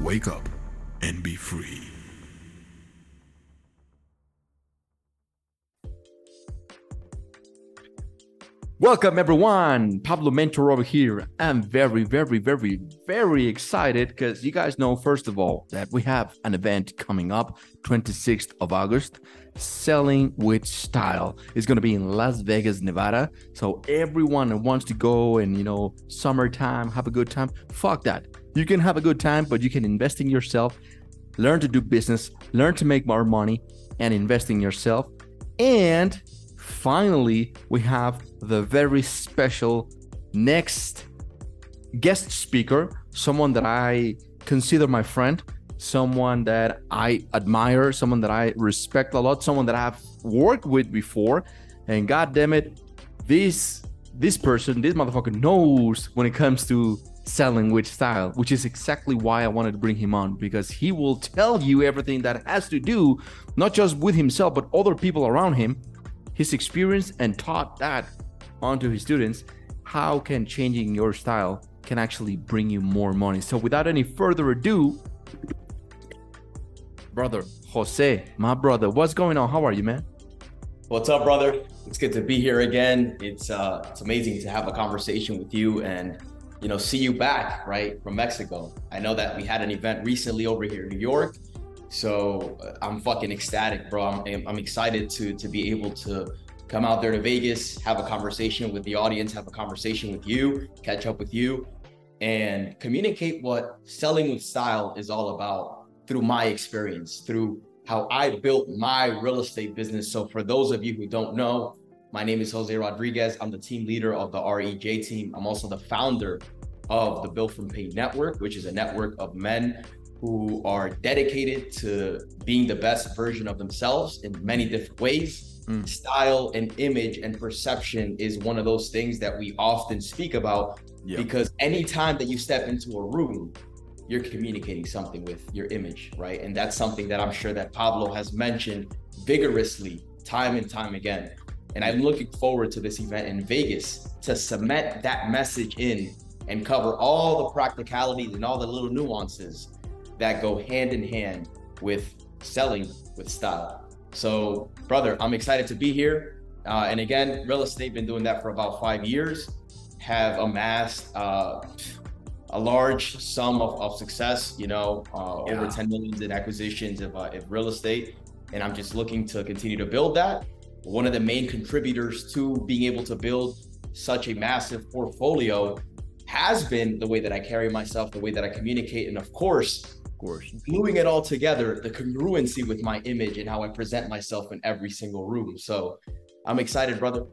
Wake up and be free. Welcome everyone, Pablo Mentor over here. I'm very, very, very, very excited because you guys know, first of all, that we have an event coming up 26th of August. Selling with Style is going to be in Las Vegas, Nevada. So everyone that wants to go and, you know, summertime, have a good time, fuck that. You can have a good time, but you can invest in yourself, learn to do business, learn to make more money, and invest in yourself. And finally, we have the very special next guest speaker, someone that I consider my friend, someone that I admire, someone that I respect a lot, someone that I've worked with before. And god damn it, this this person, this motherfucker knows when it comes to selling with style, which is exactly why I wanted to bring him on because he will tell you everything that has to do not just with himself but other people around him his experience and taught that onto his students how can changing your style can actually bring you more money so without any further ado brother jose my brother what's going on how are you man What's up, brother? It's good to be here again. It's uh, it's amazing to have a conversation with you and you know see you back right from Mexico. I know that we had an event recently over here in New York, so uh, I'm fucking ecstatic, bro. I'm, I'm excited to to be able to come out there to Vegas, have a conversation with the audience, have a conversation with you, catch up with you, and communicate what selling with style is all about through my experience, through how I built my real estate business. So for those of you who don't know, my name is Jose Rodriguez. I'm the team leader of the REJ team. I'm also the founder of the Built from Pain Network, which is a network of men who are dedicated to being the best version of themselves in many different ways. Mm. Style and image and perception is one of those things that we often speak about yeah. because anytime that you step into a room, you're communicating something with your image, right? And that's something that I'm sure that Pablo has mentioned vigorously time and time again. And I'm looking forward to this event in Vegas to cement that message in and cover all the practicalities and all the little nuances that go hand in hand with selling with style. So, brother, I'm excited to be here. Uh, and again, real estate been doing that for about five years. Have amassed uh, a large sum of, of success, you know, uh, yeah. over 10 millions in acquisitions of, uh, of real estate. And I'm just looking to continue to build that. One of the main contributors to being able to build such a massive portfolio has been the way that I carry myself, the way that I communicate, and of course, of course, gluing it all together, the congruency with my image and how I present myself in every single room. So I'm excited, brother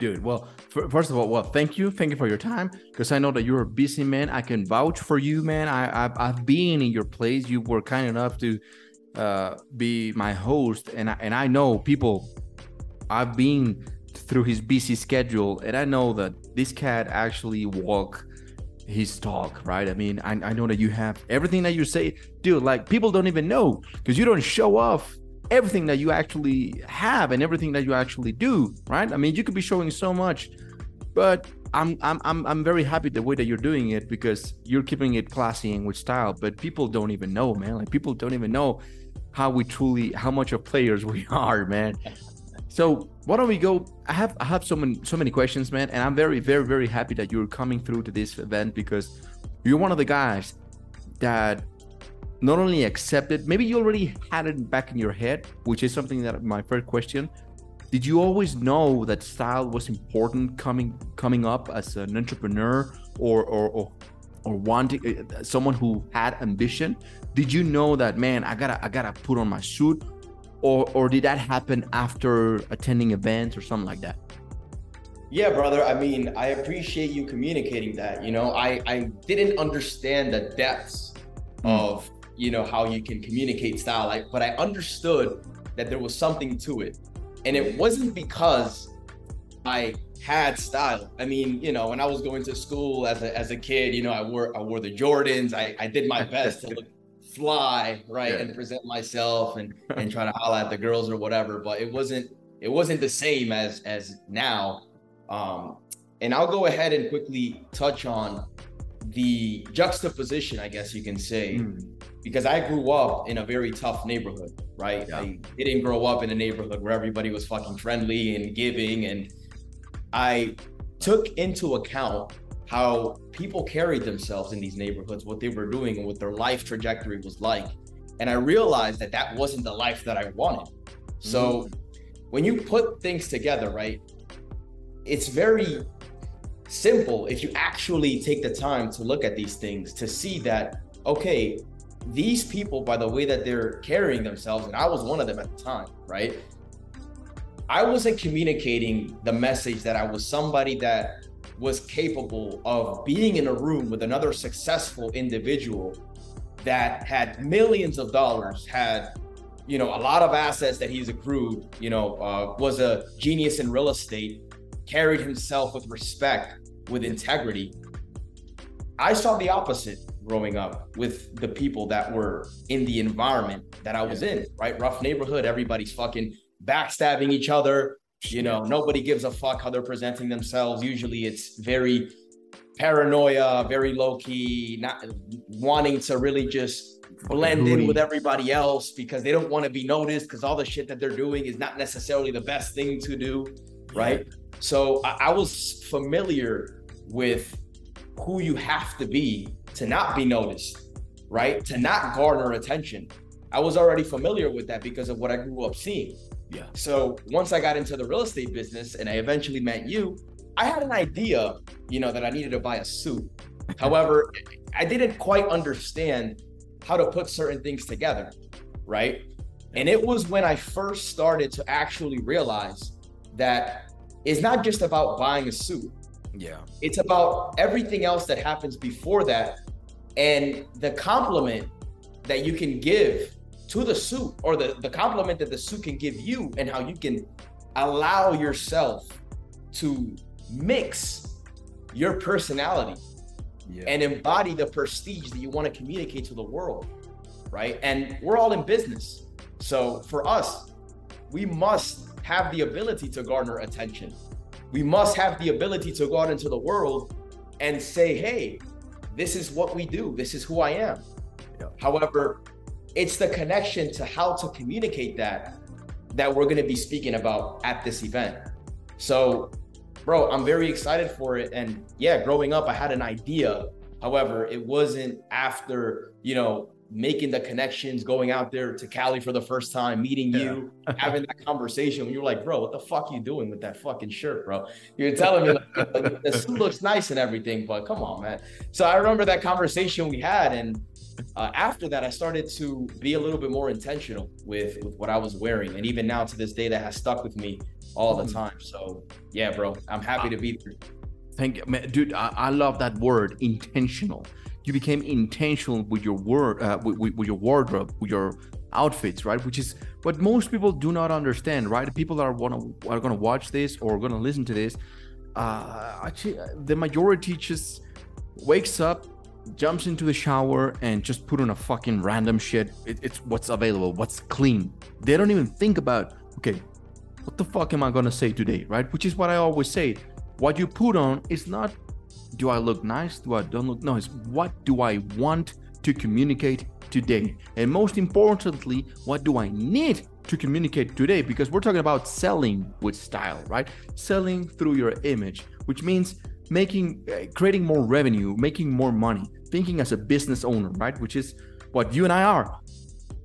dude. Well, first of all, well, thank you, thank you for your time, because I know that you're a busy man. I can vouch for you, man. I, I've, I've been in your place. You were kind enough to uh, be my host, and I, and I know people. I've been through his busy schedule, and I know that this cat actually walk his talk, right? I mean, I, I know that you have everything that you say, dude. Like people don't even know because you don't show off everything that you actually have and everything that you actually do, right? I mean, you could be showing so much, but I'm I'm I'm I'm very happy the way that you're doing it because you're keeping it classy and with style. But people don't even know, man. Like people don't even know how we truly how much of players we are, man. So why don't we go? I have I have so many so many questions, man, and I'm very very very happy that you're coming through to this event because you're one of the guys that not only accepted, maybe you already had it back in your head, which is something that my first question. Did you always know that style was important coming coming up as an entrepreneur or or or, or wanting uh, someone who had ambition? Did you know that man, I gotta I gotta put on my suit, or or did that happen after attending events or something like that? Yeah, brother. I mean, I appreciate you communicating that. You know, I I didn't understand the depths mm. of you know, how you can communicate style. Like, but I understood that there was something to it. And it wasn't because I had style. I mean, you know, when I was going to school as a as a kid, you know, I wore I wore the Jordans. I, I did my best to look fly, right, Yeah. and present myself and and try to holla at the girls or whatever. But it wasn't it wasn't the same as as now. Um, and I'll go ahead and quickly touch on the juxtaposition, I guess you can say, Mm. because I grew up in a very tough neighborhood, right? Yeah. I didn't grow up in a neighborhood where everybody was fucking friendly and giving. And I took into account how people carried themselves in these neighborhoods, what they were doing, and what their life trajectory was like. And I realized that that wasn't the life that I wanted. So mm. when you put things together, right, it's very simple if you actually take the time to look at these things to see that, okay, these people, by the way that they're carrying themselves, and I was one of them at the time, right? I wasn't communicating the message that I was somebody that was capable of being in a room with another successful individual that had millions of dollars, had you know a lot of assets that he's accrued, you know, uh, was a genius in real estate, carried himself with respect, with integrity. I saw the opposite growing up with the people that were in the environment that I was in, right? Rough neighborhood, everybody's fucking backstabbing each other. You know, nobody gives a fuck how they're presenting themselves. Usually it's very paranoia, very low key, not wanting to really just blend in with everybody else because they don't want to be noticed because all the shit that they're doing is not necessarily the best thing to do, right? So I, I was familiar with who you have to be to not be noticed, right? To not garner attention. I was already familiar with that because of what I grew up seeing. Yeah. So once I got into the real estate business and I eventually met you, I had an idea, you know, that I needed to buy a suit. However, I didn't quite understand how to put certain things together, right? And it was when I first started to actually realize that it's not just about buying a suit. Yeah. It's about everything else that happens before that and the compliment that you can give to the suit or the, the compliment that the suit can give you and how you can allow yourself to mix your personality Yeah. and embody the prestige that you want to communicate to the world, right? And we're all in business. So for us, we must have the ability to garner attention. We must have the ability to go out into the world and say, hey, this is what we do, this is who I am. Yeah. However, it's the connection to how to communicate that that we're going to be speaking about at this event. So, bro, I'm very excited for it. And yeah, growing up, I had an idea. However, it wasn't after, you know, making the connections, going out there to Cali for the first time, meeting you, having that conversation when you're like, bro, what the fuck you doing with that fucking shirt, bro? You're telling me like, the suit looks nice and everything, but come on, man. So I remember that conversation we had, and uh, after that, I started to be a little bit more intentional with with what I was wearing, and even now to this day, that has stuck with me all the time. So yeah, bro, I'm happy to be there. Thank you, man, dude. I, I love that word, intentional. You became intentional with your word, uh, with, with, with your wardrobe, with your outfits, right? Which is what most people do not understand, right? People that are wanna are gonna watch this or gonna listen to this, uh, actually, the majority just wakes up, jumps into the shower, and just put on a fucking random shit. It, it's what's available, what's clean. They don't even think about, okay, what the fuck am I gonna say today, right? Which is what I always say. What you put on is not do I look nice? Do I don't look? No, what do I want to communicate today? And most importantly, what do I need to communicate today? Because we're talking about selling with style, right? Selling through your image, which means making, uh, creating more revenue, making more money, thinking as a business owner, right? Which is what you and I are.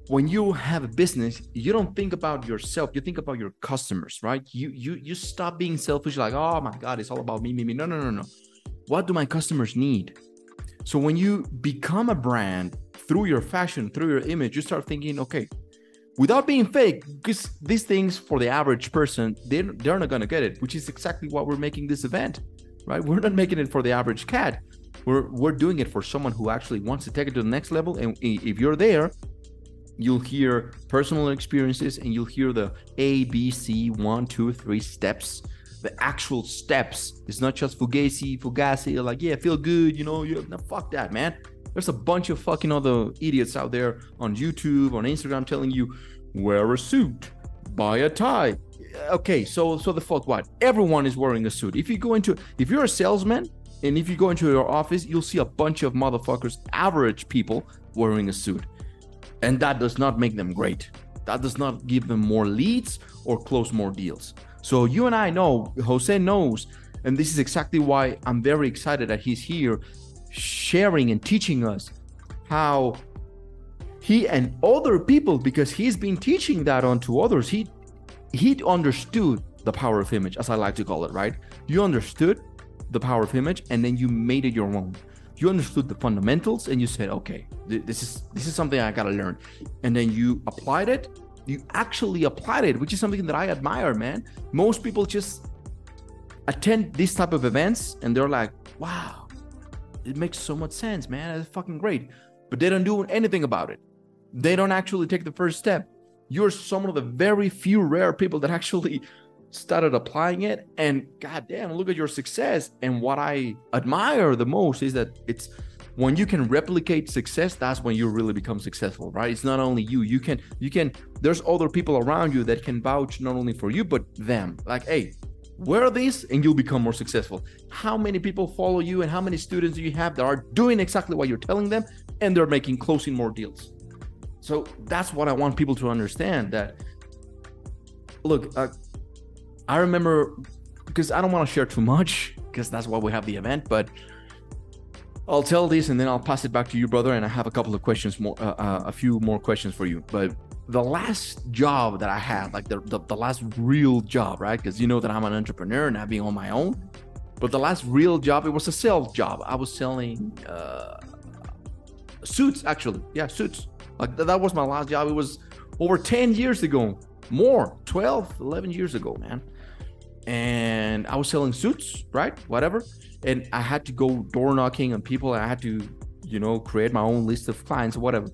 When you have a business you don't think about yourself you think about your customers right? You you you stop being selfish like oh my god it's all about me me me. No no no no. What do my customers need? So when you become a brand through your fashion through your image you start thinking okay without being fake because these things for the average person they're, they're not going to get it which is exactly why we're making this event right? We're not making it for the average cat. We're we're doing it for someone who actually wants to take it to the next level. And if you're there you'll hear personal experiences and you'll hear the a b c one two three steps. The actual steps it's not just fugazi fugazi like yeah feel good you know you no, fuck that man. There's a bunch of fucking other idiots out there on youtube on instagram telling you wear a suit buy a tie okay so so the fuck what everyone is wearing a suit. If you go into if you're a salesman and if you go into your office you'll see a bunch of motherfuckers average people wearing a suit. And that does not make them great. That does not give them more leads or close more deals. So you and i know jose knows and this is exactly why i'm very excited that he's here sharing and teaching us how he and other people because he's been teaching that on to others. He he understood the power of image as i like to call it right? You understood the power of image and then you made it your own. You understood the fundamentals and you said okay th- this is this is something i gotta learn. And then you applied it. You actually applied it which is something that i admire man. Most people just attend these type of events and they're like wow it makes so much sense man. It's fucking great. But they don't do anything about it. They don't actually take the first step you're some of the very few rare people that actually started applying it. And goddamn look at your success. And what i admire the most is that it's when you can replicate success that's when you really become successful right? It's not only you. You can you can there's other people around you that can vouch not only for you but them. Like hey wear this and you'll become more successful. How many people follow you and how many students do you have that are doing exactly what you're telling them? And they're making closing more deals so that's what i want people to understand that look uh, i remember because i don't want to share too much because that's why we have the event but i'll tell this and then i'll pass it back to you brother and i have a couple of questions more uh, uh, a few more questions for you. But the last job that i had like the, the, the last real job right? Because you know that i'm an entrepreneur and i've been on my own. But the last real job it was a sales job. I was selling uh, suits actually. Yeah suits like th- that was my last job. It was over 10 years ago. More 12 11 years ago man. And i was selling suits right? Whatever. And i had to go door knocking on people. I had to you know create my own list of clients or whatever.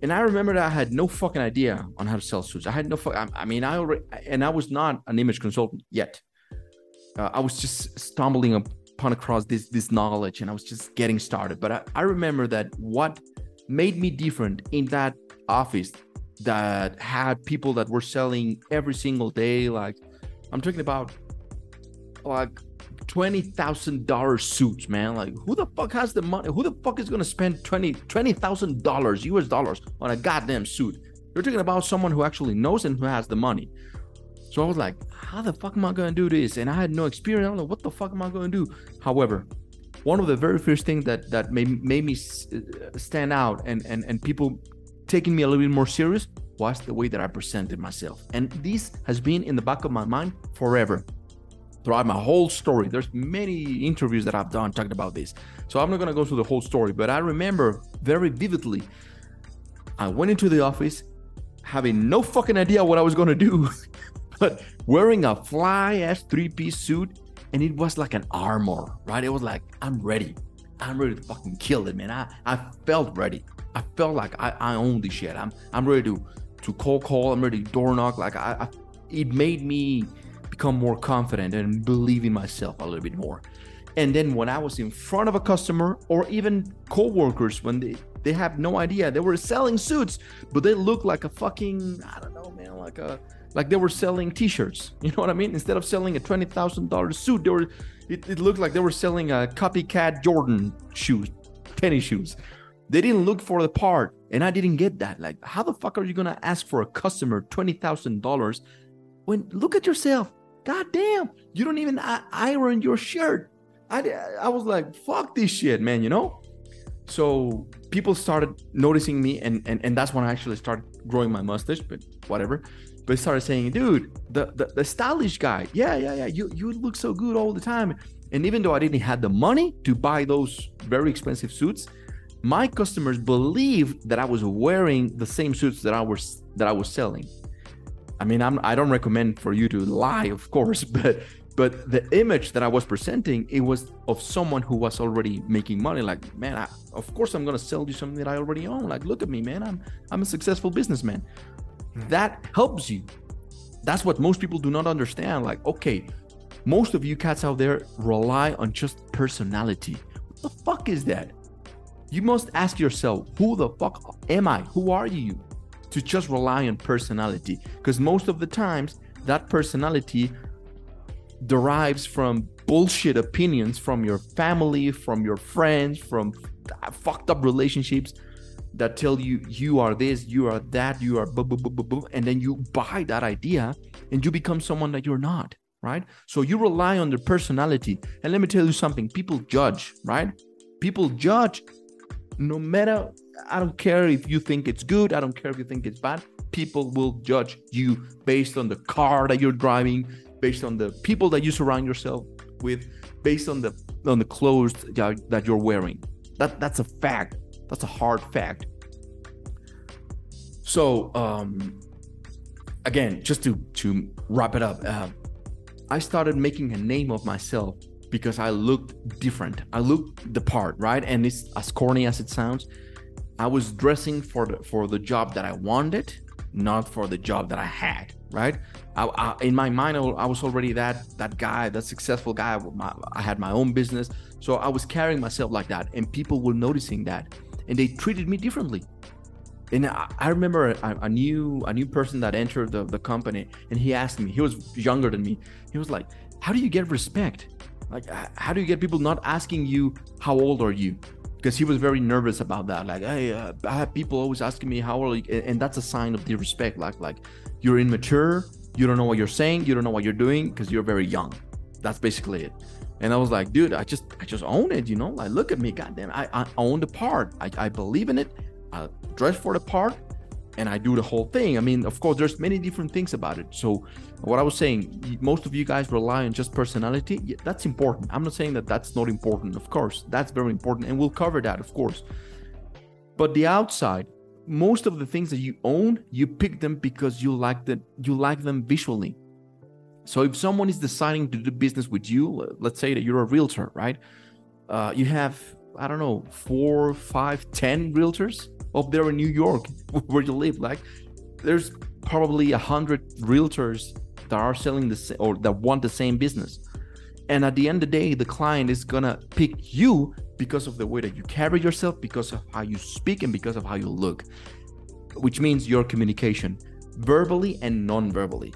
And i remember that i had no fucking idea on how to sell suits. I had no fuck. I, I mean i already and i was not an image consultant yet. Uh, i was just stumbling upon across this this knowledge and i was just getting started. But I, I remember that what made me different in that office that had people that were selling every single day like i'm talking about like twenty thousand dollar suits, man. Like who the fuck has the money? Who the fuck is gonna spend twenty twenty thousand dollars US dollars on a goddamn suit? You're talking about someone who actually knows and who has the money. So I was like, how the fuck am I gonna do this? And I had no experience. I'm like, what the fuck am I gonna do? However, one of the very first things that that made, made me stand out and and and people taking me a little bit more serious was the way that I presented myself. And this has been in the back of my mind forever throughout my whole story. There's many interviews that I've done talking about this. So I'm not gonna go through the whole story, but I remember very vividly. I went into the office having no fucking idea what I was gonna do, but wearing a fly ass three-piece suit, and it was like an armor, right? It was like, I'm ready. I'm ready to fucking kill it, man. I, I felt ready. I felt like I, I own this shit. I'm I'm ready to to cold call. I'm ready to door knock. Like I, I it made me become more confident and believe in myself a little bit more. And then when I was in front of a customer or even co-workers when they they have no idea they were selling suits, but they look like a fucking I don't know, man, like a like they were selling t-shirts. You know what I mean? Instead of selling a twenty thousand dollar suit, they were it, it looked like they were selling a copycat Jordan shoes, tennis shoes. They didn't look for the part, and I didn't get that. Like, how the fuck are you gonna ask for a customer twenty thousand dollars when look at yourself? God damn, you don't even iron your shirt. I I was like, fuck this shit, man. You know. So people started noticing me, and and and that's when I actually started growing my mustache. But whatever. But started saying, dude, the, the the stylish guy, yeah, yeah, yeah, you you look so good all the time. And even though I didn't have the money to buy those very expensive suits, my customers believed that I was wearing the same suits that I was that I was selling. I mean, I'm I don't recommend for you to lie, of course, but but the image that I was presenting, it was of someone who was already making money. Like, man, I, of course I'm gonna sell you something that I already own. Like, look at me, man. I'm I'm a successful businessman. That helps you. That's what most people do not understand. Like, okay, most of you cats out there rely on just personality. What the fuck is that? You must ask yourself, who the fuck am I? Who are you? To just rely on personality. Because most of the times, that personality derives from bullshit opinions from your family, from your friends, from fucked up relationships that tell you you are this, you are that, you are and then you buy that idea and you become someone that you're not, right? So you rely on their personality. And let me tell you something people judge, right? People judge no matter, I don't care if you think it's good, I don't care if you think it's bad. People will judge you based on the car that you're driving, based on the people that you surround yourself with, based on the on the clothes that you're wearing. That that's a fact. That's a hard fact. So, um, again, just to to wrap it up, uh, I started making a name of myself because I looked different. I looked the part, right? And it's as corny as it sounds. I was dressing for the for the job that I wanted, not for the job that I had, right? I, I, in my mind, I was already that that guy, that successful guy. I had my own business, so I was carrying myself like that, and people were noticing that and they treated me differently. And I, I remember a, a, new a new person that entered the, the company, and he asked me. He was younger than me. He was like, "How do you get respect? Like, how do you get people not asking you how old are you?" Because he was very nervous about that. Like, hey, uh, I have people always asking me how old, and that's a sign of disrespect. Like, like you're immature. You don't know what you're saying. You don't know what you're doing because you're very young. That's basically it. And I was like, dude, I just I just own it, you know? Like look at me, goddamn. I, I own the part. I, I believe in it. I dress for the part and I do the whole thing. I mean, of course, there's many different things about it. So what I was saying, most of you guys rely on just personality. Yeah, that's important. I'm not saying that that's not important. Of course, that's very important, and we'll cover that, of course. But the outside, most of the things that you own, you pick them because you like that. You like them visually. So if someone is deciding to do business with you, let's say that you're a realtor, right? Uh, you have I don't know four, five, ten realtors up there in New York where you live. Like there's probably a hundred realtors that are selling the or that want the same business. And at the end of the day, the client is gonna pick you because of the way that you carry yourself, because of how you speak, and because of how you look, which means your communication, verbally and non-verbally.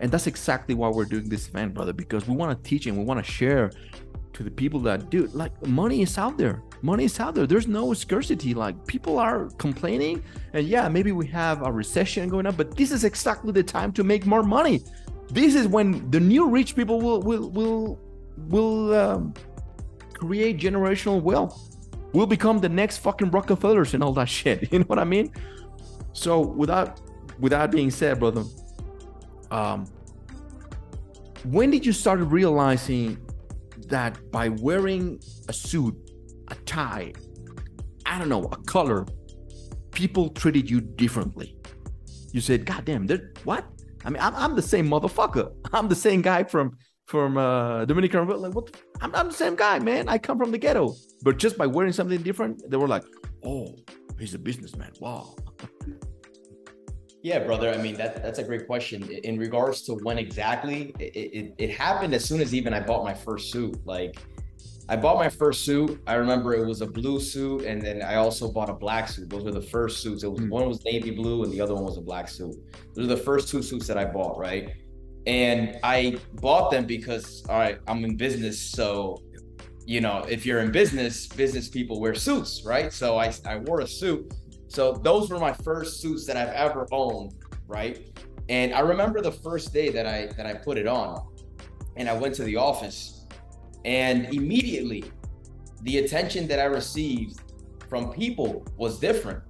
And that's exactly why we're doing this event, brother, because we want to teach and we want to share to the people that do like money is out there. Money is out there. There's no scarcity. Like people are complaining, and yeah, maybe we have a recession going on, but this is exactly the time to make more money. This is when the new rich people will will will will um, create generational wealth. We'll become the next fucking Rockefellers and all that shit. You know what I mean? So without without being said, brother, um, when did you start realizing that by wearing a suit, a tie, I don't know, a color, people treated you differently? You said, "God damn, what?" I mean, I'm, I'm the same motherfucker. I'm the same guy from from uh, Dominican Republic. What? The, I'm, I'm the same guy, man. I come from the ghetto, but just by wearing something different, they were like, "Oh, he's a businessman." Wow. Yeah, brother. I mean, that that's a great question. In regards to when exactly, it, it, it happened as soon as even I bought my first suit. Like, I bought my first suit. I remember it was a blue suit, and then I also bought a black suit. Those were the first suits. It was mm. one was navy blue, and the other one was a black suit. Those are the first two suits that I bought, right? And I bought them because, all right, I'm in business, so you know, if you're in business, business people wear suits, right? So I I wore a suit so those were my first suits that I've ever owned, right? And I remember the first day that I that I put it on and I went to the office and immediately the attention that I received from people was different.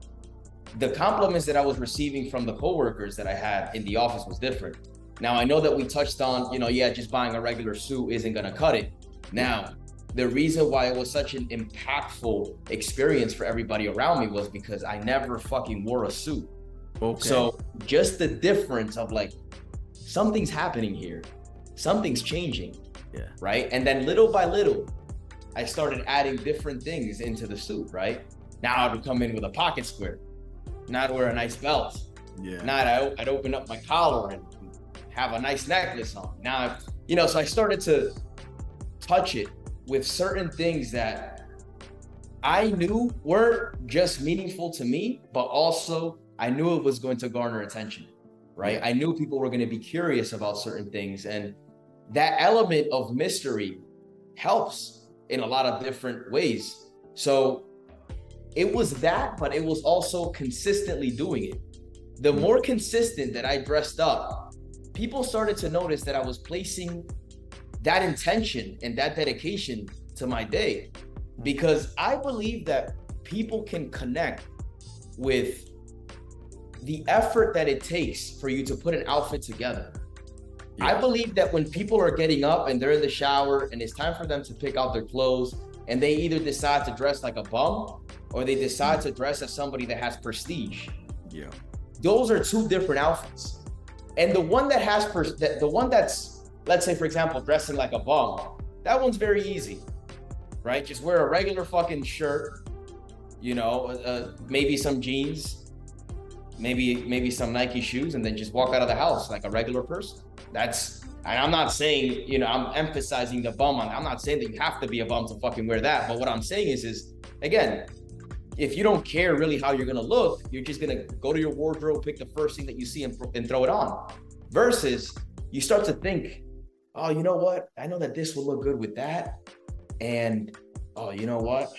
The compliments that I was receiving from the coworkers that I had in the office was different. Now I know that we touched on, you know, yeah, just buying a regular suit isn't going to cut it. Now, the reason why it was such an impactful experience for everybody around me was because I never fucking wore a suit. Okay. So just the difference of like something's happening here, something's changing. Yeah. Right. And then little by little, I started adding different things into the suit, right? Now I would come in with a pocket square. not wear a nice belt. Yeah. Now I'd, I'd open up my collar and have a nice necklace on. Now, you know, so I started to touch it with certain things that I knew weren't just meaningful to me, but also I knew it was going to garner attention, right? I knew people were going to be curious about certain things. And that element of mystery helps in a lot of different ways. So it was that, but it was also consistently doing it. The mm. more consistent that I dressed up, people started to notice that I was placing that intention and that dedication to my day because I believe that people can connect with the effort that it takes for you to put an outfit together. I believe that when people are getting up and they're in the shower and it's time for them to pick out their clothes and they either decide to dress like a bum or they decide to dress as somebody that has prestige. Yeah. Those are two different outfits. And the one that has pers- that the one that's let's say for example dressing like a bum, that one's very easy. Right? Just wear a regular fucking shirt, you know, uh, maybe some jeans, maybe maybe some Nike shoes and then just walk out of the house like a regular person. That's and I'm not saying, you know, I'm emphasizing the bum on. I'm not saying that you have to be a bum to fucking wear that. But what I'm saying is, is again, if you don't care really how you're gonna look, you're just gonna go to your wardrobe, pick the first thing that you see, and, and throw it on. Versus, you start to think, oh, you know what? I know that this will look good with that, and oh, you know what?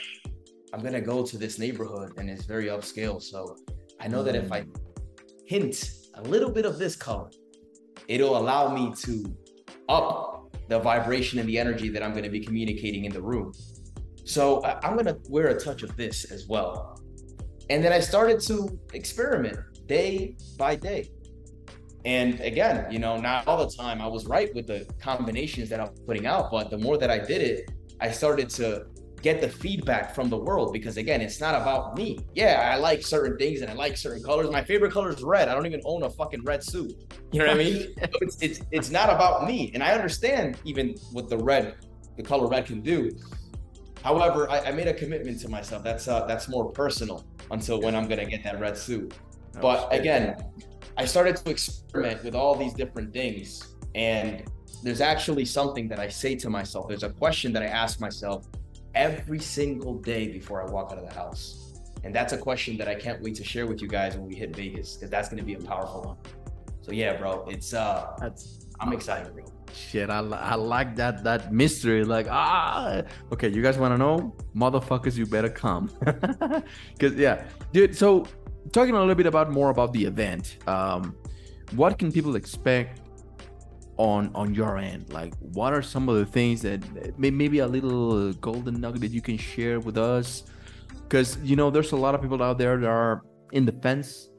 I'm gonna go to this neighborhood and it's very upscale, so I know that if I mm. hint a little bit of this color, it'll allow me to up the vibration and the energy that I'm going to be communicating in the room. So I'm going to wear a touch of this as well. And then I started to experiment day by day. And again, you know, not all the time I was right with the combinations that I'm putting out, but the more that I did it, I started to get the feedback from the world because again, it's not about me. Yeah, I like certain things and I like certain colors. My favorite color is red. I don't even own a fucking red suit. You know what I mean? It's, it's it's not about me. And I understand even what the red, the color red can do. However, I, I made a commitment to myself. That's uh that's more personal until when I'm gonna get that red suit. But again, I started to experiment with all these different things. And there's actually something that I say to myself. There's a question that I ask myself every single day before I walk out of the house. And that's a question that I can't wait to share with you guys when we hit Vegas, because that's gonna be a powerful one. So yeah, bro, it's uh That's I'm excited, bro. shit. I, I like that that mystery. Like ah, okay. You guys want to know, motherfuckers? You better come. Cause yeah, dude. So talking a little bit about more about the event. Um, what can people expect on on your end? Like, what are some of the things that maybe a little golden nugget that you can share with us? Because you know, there's a lot of people out there that are in the fence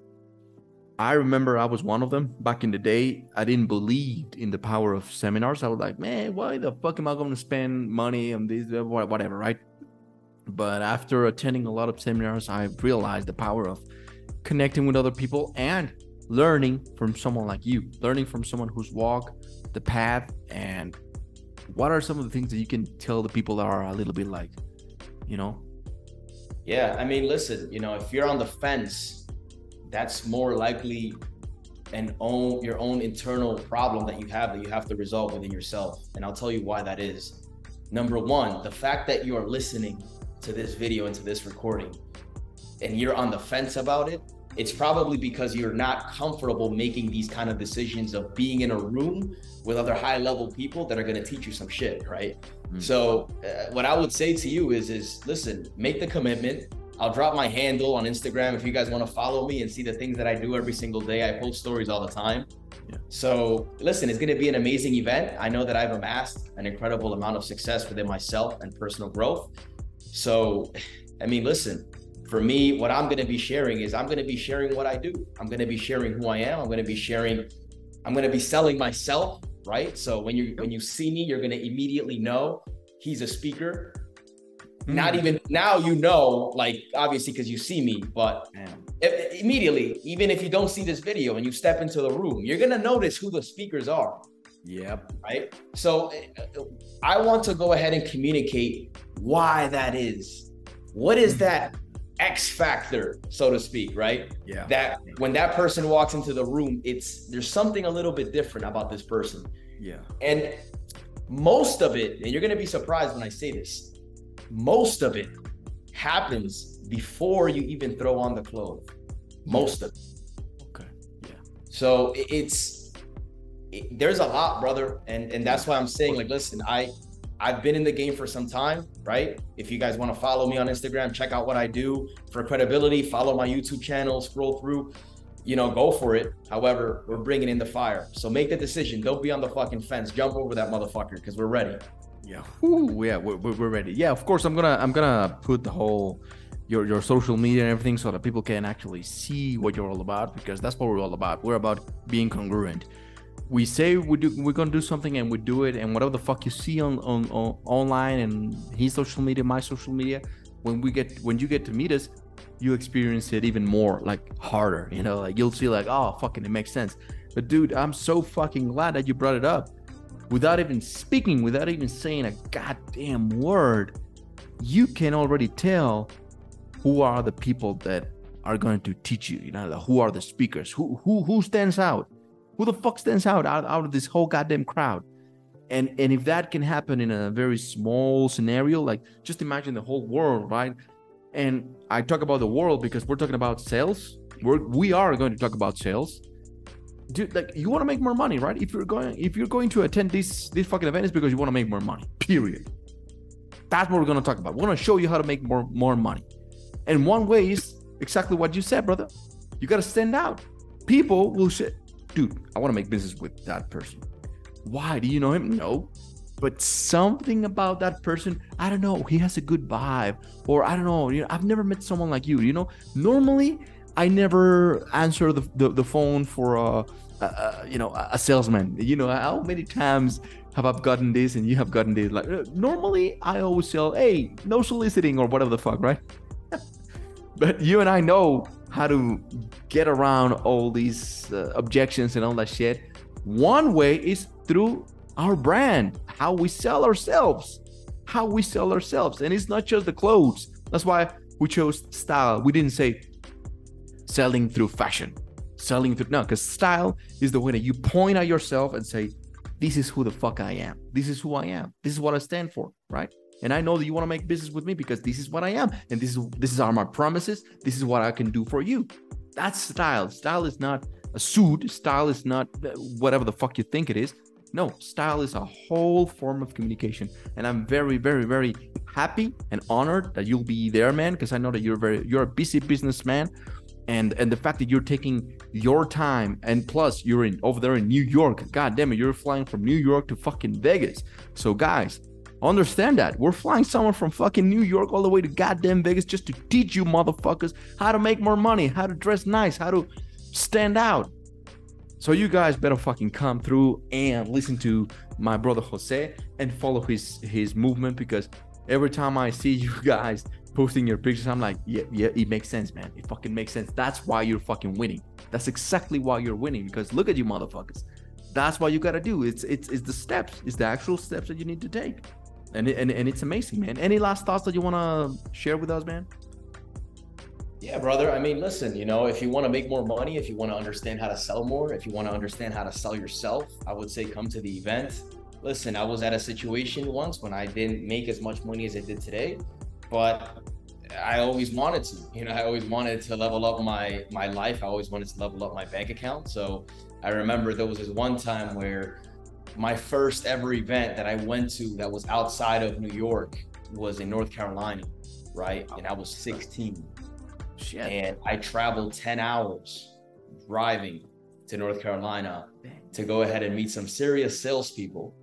I remember I was one of them back in the day. I didn't believe in the power of seminars. I was like, man, why the fuck am I going to spend money on this, whatever, right? But after attending a lot of seminars, I realized the power of connecting with other people and learning from someone like you, learning from someone who's walked the path. And what are some of the things that you can tell the people that are a little bit like, you know? Yeah, I mean, listen, you know, if you're on the fence, that's more likely an own your own internal problem that you have that you have to resolve within yourself. And I'll tell you why that is. Number one, the fact that you are listening to this video and to this recording and you're on the fence about it, it's probably because you're not comfortable making these kind of decisions of being in a room with other high level people that are going to teach you some shit, right? So, uh, what I would say to you is is listen, make the commitment. I'll drop my handle on Instagram if you guys want to follow me and see the things that I do every single day. I post stories all the time. Yeah. So, listen, it's going to be an amazing event. I know that I've amassed an incredible amount of success within myself and personal growth. So, I mean, listen, for me, what I'm going to be sharing is I'm going to be sharing what I do. I'm going to be sharing who I am. I'm going to be sharing, I'm going to be selling myself, right? So when you when you see me, you're going to immediately know he's a speaker. Hmm. Not even now you know, like obviously because you see me, but Damn. i- immediately, even if you don't see this video and you step into the room, you're gonna notice who the speakers are. Yep. right? So uh, I want to go ahead and communicate why that is. What is hmm. that X factor, so to speak, right? Yeah. That when that person walks into the room, it's there's something a little bit different about this person. Yeah. And most of it, and you're gonna be surprised when I say this, most of it happens before you even throw on the clothes. Most of it. Okay. Yeah. So it's it, there's a lot, brother, and and that's why I'm saying like, listen, I I've been in the game for some time, right? If you guys want to follow me on Instagram, check out what I do for credibility. Follow my YouTube channel, scroll through, you know, go for it. However, we're bringing in the fire, so make the decision. Don't be on the fucking fence. Jump over that motherfucker because we're ready. Yeah. Ooh, yeah, we're, we're ready. Yeah, of course. I'm gonna I'm gonna put the whole your your social media and everything so that people can actually see what you're all about because that's what we're all about. We're about being congruent. We say we do we're gonna do something and we do it, and whatever the fuck you see on on, on online and his social media, my social media, when we get when you get to meet us, you experience it even more like harder. You know, like you'll see like oh fucking it makes sense. But dude, I'm so fucking glad that you brought it up without even speaking, without even saying a goddamn word, you can already tell who are the people that are going to teach you. You know, the- who are the speakers? Who who who stands out? Who the fuck stands out out, out of this whole goddamn crowd? And and if that can happen in a very small scenario, like just imagine the whole world, right? And I talk about the world because we're talking about sales. We're we are going to talk about sales. Dude like you want to make more money right? If you're going if you're going to attend this this fucking event it's because you want to make more money period. That's what we're going to talk about. We're going to show you how to make more more money. And one way is exactly what you said brother. You got to stand out. People will say dude i want to make business with that person. Why do you know him? No. But something about that person i don't know he has a good vibe or i don't know you know i've never met someone like you you know? Normally i never answer the, the, the phone for a, a, a you know a salesman. You know how many times have i gotten this and you have gotten this? Like uh, normally i always sell hey no soliciting or whatever the fuck right? But you and i know how to get around all these uh, objections and all that shit one way is through our brand, how we sell ourselves, how we sell ourselves. And it's not just the clothes. That's why we chose style. We didn't say selling through fashion, selling through, no, because style is the way that you point at yourself and say, this is who the fuck I am. This is who I am. This is what I stand for, right? And I know that you want to make business with me because this is what I am. And this is this is are my promises. This is what I can do for you. That's style. Style is not a suit. Style is not uh, whatever the fuck you think it is. No, style is a whole form of communication. And I'm very, very, very happy and honored that you'll be there, man, because I know that you're very you're a busy businessman. And and the fact that you're taking your time and plus you're in over there in New York. God damn it, you're flying from New York to fucking Vegas. So guys, understand that. We're flying someone from fucking New York all the way to goddamn Vegas just to teach you motherfuckers how to make more money, how to dress nice, how to stand out. So you guys better fucking come through and listen to my brother Jose and follow his his movement because every time I see you guys posting your pictures, I'm like, yeah, yeah, it makes sense, man. It fucking makes sense. That's why you're fucking winning. That's exactly why you're winning because look at you motherfuckers. That's what you gotta do. It's it's it's the steps. It's the actual steps that you need to take. And and, and it's amazing, man. Any last thoughts that you wanna share with us, man? Yeah, brother. I mean, listen, you know, if you want to make more money, if you want to understand how to sell more, if you want to understand how to sell yourself, I would say come to the event. Listen, I was at a situation once when I didn't make as much money as I did today, but I always wanted to. You know, I always wanted to level up my my life. I always wanted to level up my bank account. So I remember there was this one time where my first ever event that I went to that was outside of New York was in North Carolina, right? And I was 16 Shit. and I traveled 10 hours driving to North Carolina to go ahead and meet some serious salespeople,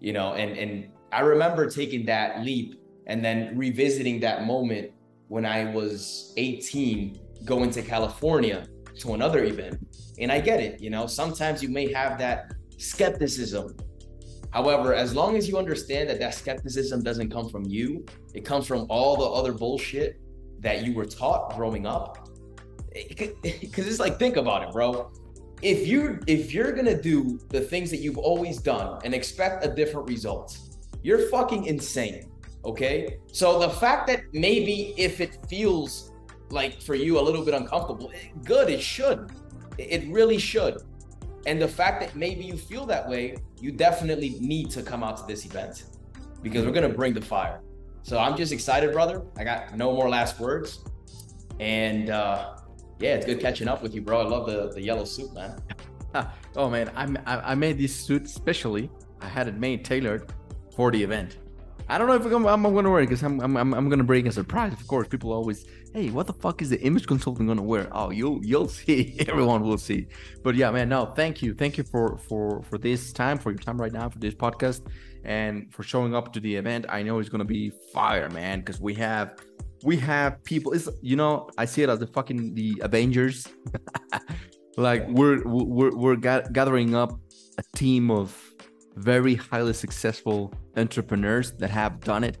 you know, and and I remember taking that leap and then revisiting that moment when I was 18 going to California to another event. And I get it, you know, sometimes you may have that skepticism. However, as long as you understand that that skepticism doesn't come from you, it comes from all the other bullshit that you were taught growing up. Because it's like, think about it, bro. if you if you're gonna do the things that you've always done and expect a different result, you're fucking insane. Okay. So the fact that maybe if it feels like for you a little bit uncomfortable, eh, good, it should. It really should. And the fact that maybe you feel that way, you definitely need to come out to this event because we're gonna bring the fire. So I'm just excited, brother. I got no more last words. And uh yeah, it's good catching up with you, bro. I love the, the yellow suit, man. oh man, I'm- I I made this suit specially. I had it made tailored for the event. I don't know if I'm, I'm gonna wear it because I'm, I'm I'm I'm gonna bring a surprise. Of course, people always, hey, what the fuck is the image consultant gonna wear? Oh, you'll you'll see. Everyone will see. But yeah, man, no, thank you, thank you for for for this time, for your time right now, for this podcast, and for showing up to the event. I know it's gonna be fire, man, because we have we have people. It's you know I see it as the fucking the Avengers. like we're we're we're ga- gathering up a team of very highly successful entrepreneurs that have done it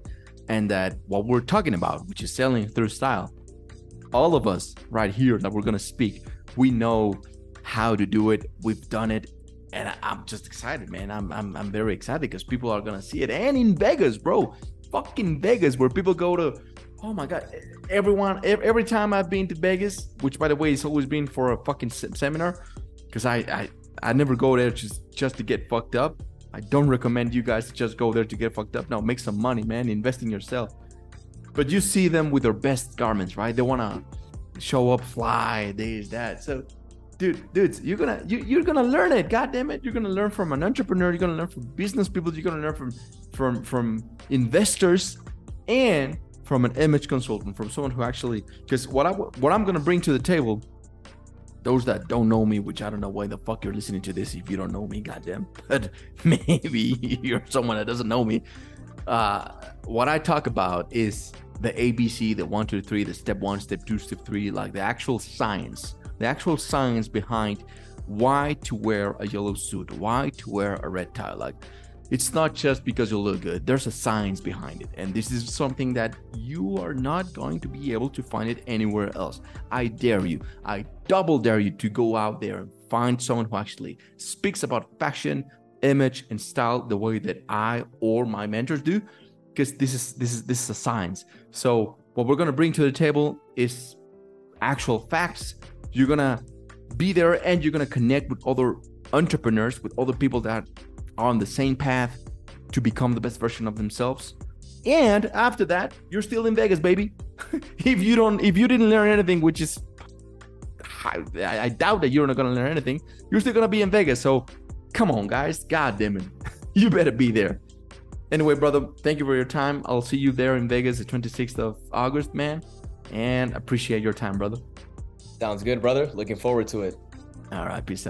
and that what we're talking about which is selling through style all of us right here that we're going to speak we know how to do it. We've done it. And I- i'm just excited man. I'm i'm, I'm very excited because people are going to see it. And in vegas bro. Fucking vegas where people go to oh my god everyone every time i've been to vegas which by the way it's always been for a fucking seminar because I, I i never go there just just to get fucked up. I don't recommend you guys to just go there to get fucked up. No make some money man. Invest in yourself but you see them with their best garments right? They want to show up fly this that. So dude dudes you're gonna you, you're gonna learn it god damn it you're gonna learn from an entrepreneur you're gonna learn from business people you're gonna learn from from from investors and from an image consultant from someone who actually because what i what i'm gonna bring to the table those that don't know me which i don't know why the fuck you're listening to this if you don't know me goddamn but maybe you're someone that doesn't know me. Uh what i talk about is the abc the one two three the step one step two step three like the actual science the actual science behind why to wear a yellow suit why to wear a red tie. Like it's not just because you look good. There's a science behind it. And this is something that you are not going to be able to find it anywhere else. I dare you. I double dare you to go out there and find someone who actually speaks about fashion image and style the way that i or my mentors do because this is this is this is a science. So what we're to bring to the table is actual facts. You're to be there and you're to connect with other entrepreneurs with other people that are on the same path to become the best version of themselves. And after that you're still in vegas baby. If you don't if you didn't learn anything which is I, I doubt that you're not gonna learn anything you're still gonna be in vegas. So come on guys. God damn it. You better be there anyway brother thank you for your time i'll see you there in vegas the 26th of august man and appreciate your time brother Sounds good, brother. Looking forward to it. all right peace out